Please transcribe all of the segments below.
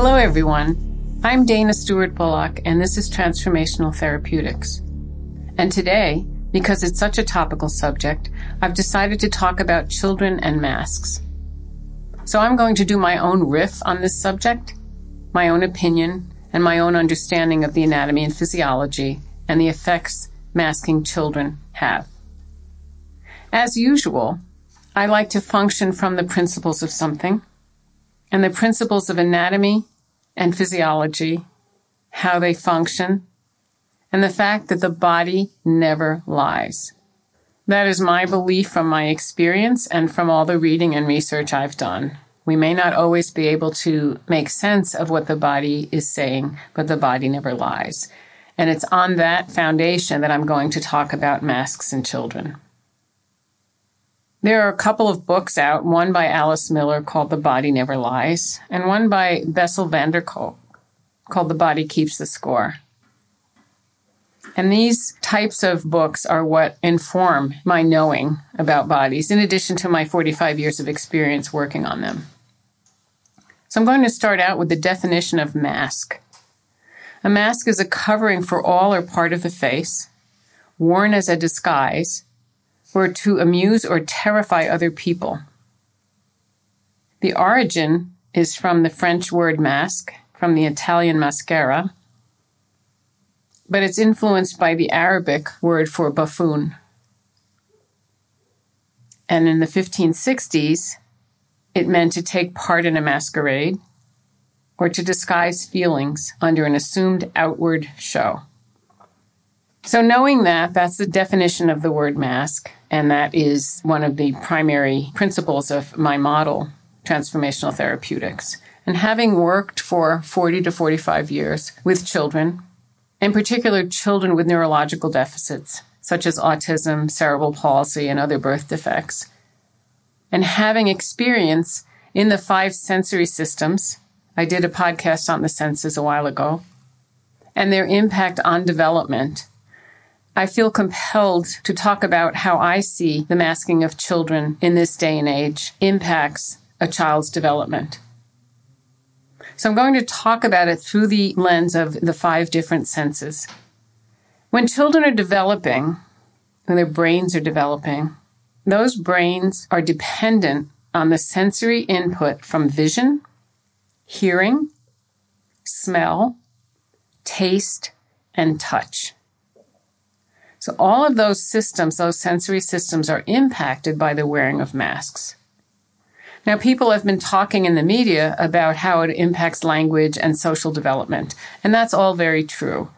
Hello, everyone. I'm Dana Stewart Bullock, and this is Transformational Therapeutics. And today, because it's such a topical subject, I've decided to talk about children and masks. So I'm going to do my own riff on this subject, my own opinion, and my own understanding of the anatomy and physiology and the effects masking children have. As usual, I like to function from the principles of something and the principles of anatomy and physiology, how they function, and the fact that the body never lies. That is my belief from my experience and from all the reading and research I've done. We may not always be able to make sense of what the body is saying, but the body never lies. And it's on that foundation that I'm going to talk about masks in children. There are a couple of books out, one by Alice Miller called The Body Never Lies, and one by Bessel van der Kolk called The Body Keeps the Score. And these types of books are what inform my knowing about bodies, in addition to my 45 years of experience working on them. So I'm going to start out with the definition of mask. A mask is a covering for all or part of the face, worn as a disguise were to amuse or terrify other people. The origin is from the French word mask, from the Italian mascara, but it's influenced by the Arabic word for buffoon. And in the 1560s, it meant to take part in a masquerade or to disguise feelings under an assumed outward show. So, knowing that, that's the definition of the word mask. And that is one of the primary principles of my model, transformational therapeutics. And having worked for 40 to 45 years with children, in particular children with neurological deficits, such as autism, cerebral palsy, and other birth defects, and having experience in the five sensory systems, I did a podcast on the senses a while ago, and their impact on development I feel compelled to talk about how I see the masking of children in this day and age impacts a child's development. So I'm going to talk about it through the lens of the five different senses. When children are developing, when their brains are developing, those brains are dependent on the sensory input from vision, hearing, smell, taste, and touch. So all of those systems, those sensory systems are impacted by the wearing of masks. Now, people have been talking in the media about how it impacts language and social development, and that's all very true.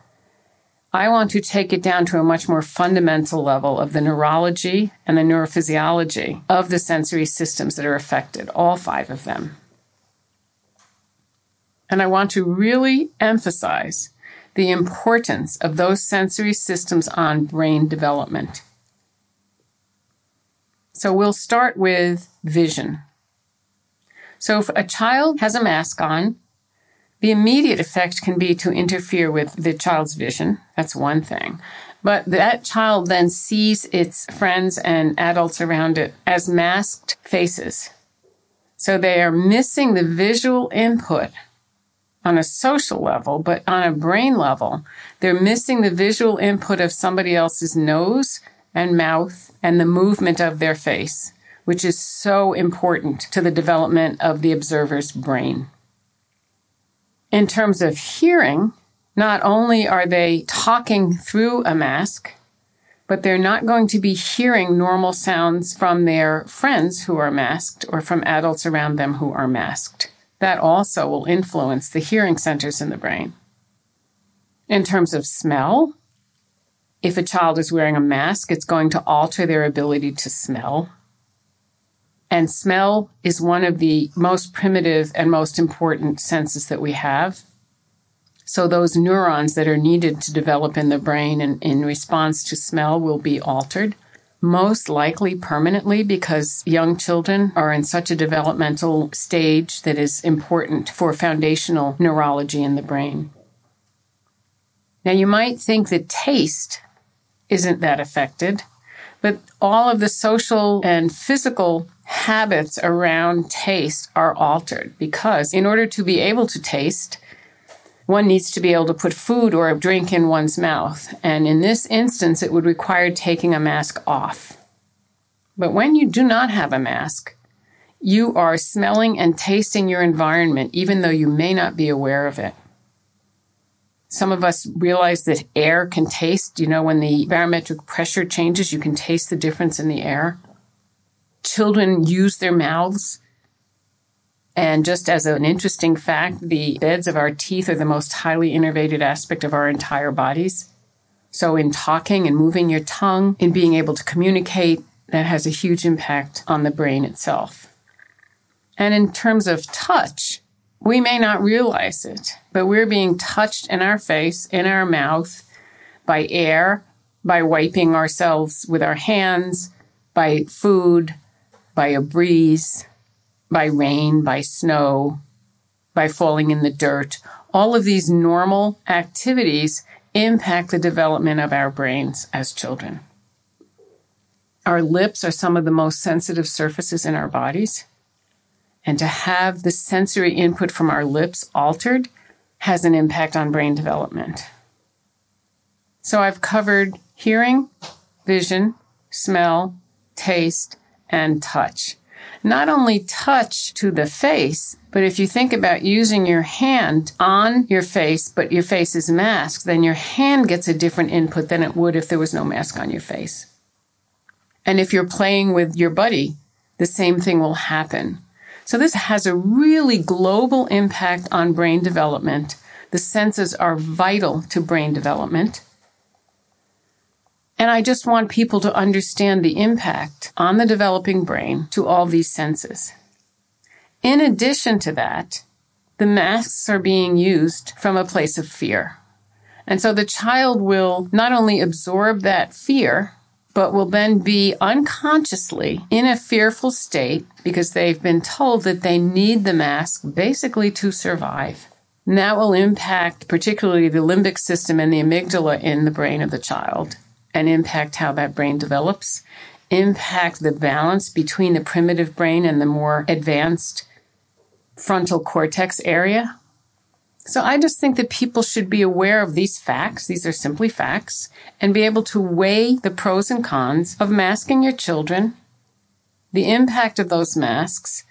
I want to take it down to a much more fundamental level of the neurology and the neurophysiology of the sensory systems that are affected, all five of them. And I want to really emphasize the importance of those sensory systems on brain development. So we'll start with vision. So if a child has a mask on, the immediate effect can be to interfere with the child's vision. That's one thing. But that child then sees its friends and adults around it as masked faces. So they are missing the visual input on a social level, but on a brain level, they're missing the visual input of somebody else's nose and mouth and the movement of their face, which is so important to the development of the observer's brain. In terms of hearing, not only are they talking through a mask, but they're not going to be hearing normal sounds from their friends who are masked or from adults around them who are masked that also will influence the hearing centers in the brain. In terms of smell, if a child is wearing a mask, it's going to alter their ability to smell. And smell is one of the most primitive and most important senses that we have. So, those neurons that are needed to develop in the brain in, in response to smell will be altered most likely permanently because young children are in such a developmental stage that is important for foundational neurology in the brain. Now, you might think that taste isn't that affected, but all of the social and physical habits around taste are altered because in order to be able to taste, one needs to be able to put food or a drink in one's mouth. And in this instance, it would require taking a mask off. But when you do not have a mask, you are smelling and tasting your environment, even though you may not be aware of it. Some of us realize that air can taste. You know, when the barometric pressure changes, you can taste the difference in the air. Children use their mouths. And just as an interesting fact, the beds of our teeth are the most highly innervated aspect of our entire bodies. So, in talking and moving your tongue, in being able to communicate, that has a huge impact on the brain itself. And in terms of touch, we may not realize it, but we're being touched in our face, in our mouth, by air, by wiping ourselves with our hands, by food, by a breeze, by rain, by snow, by falling in the dirt. All of these normal activities impact the development of our brains as children. Our lips are some of the most sensitive surfaces in our bodies. And to have the sensory input from our lips altered has an impact on brain development. So I've covered hearing, vision, smell, taste, and touch. Not only touch to the face, but if you think about using your hand on your face, but your face is masked, then your hand gets a different input than it would if there was no mask on your face. And if you're playing with your buddy, the same thing will happen. So this has a really global impact on brain development. The senses are vital to brain development. And I just want people to understand the impact on the developing brain to all these senses. In addition to that, the masks are being used from a place of fear. And so the child will not only absorb that fear, but will then be unconsciously in a fearful state because they've been told that they need the mask basically to survive. And that will impact particularly the limbic system and the amygdala in the brain of the child and impact how that brain develops, impact the balance between the primitive brain and the more advanced frontal cortex area so I just think that people should be aware of these facts. These are simply facts and be able to weigh the pros and cons of masking your children, the impact of those masks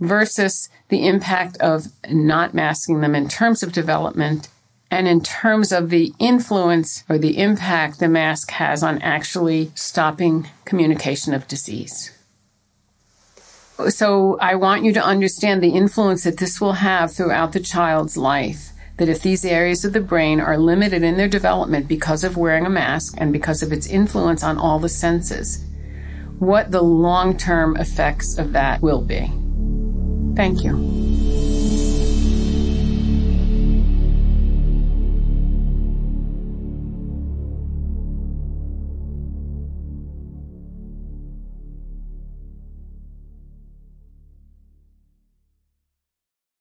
versus the impact of not masking them in terms of development and in terms of the influence or the impact the mask has on actually stopping communication of disease. So I want you to understand the influence that this will have throughout the child's life. That if these areas of the brain are limited in their development because of wearing a mask and because of its influence on all the senses, what the long term effects of that will be. Thank you.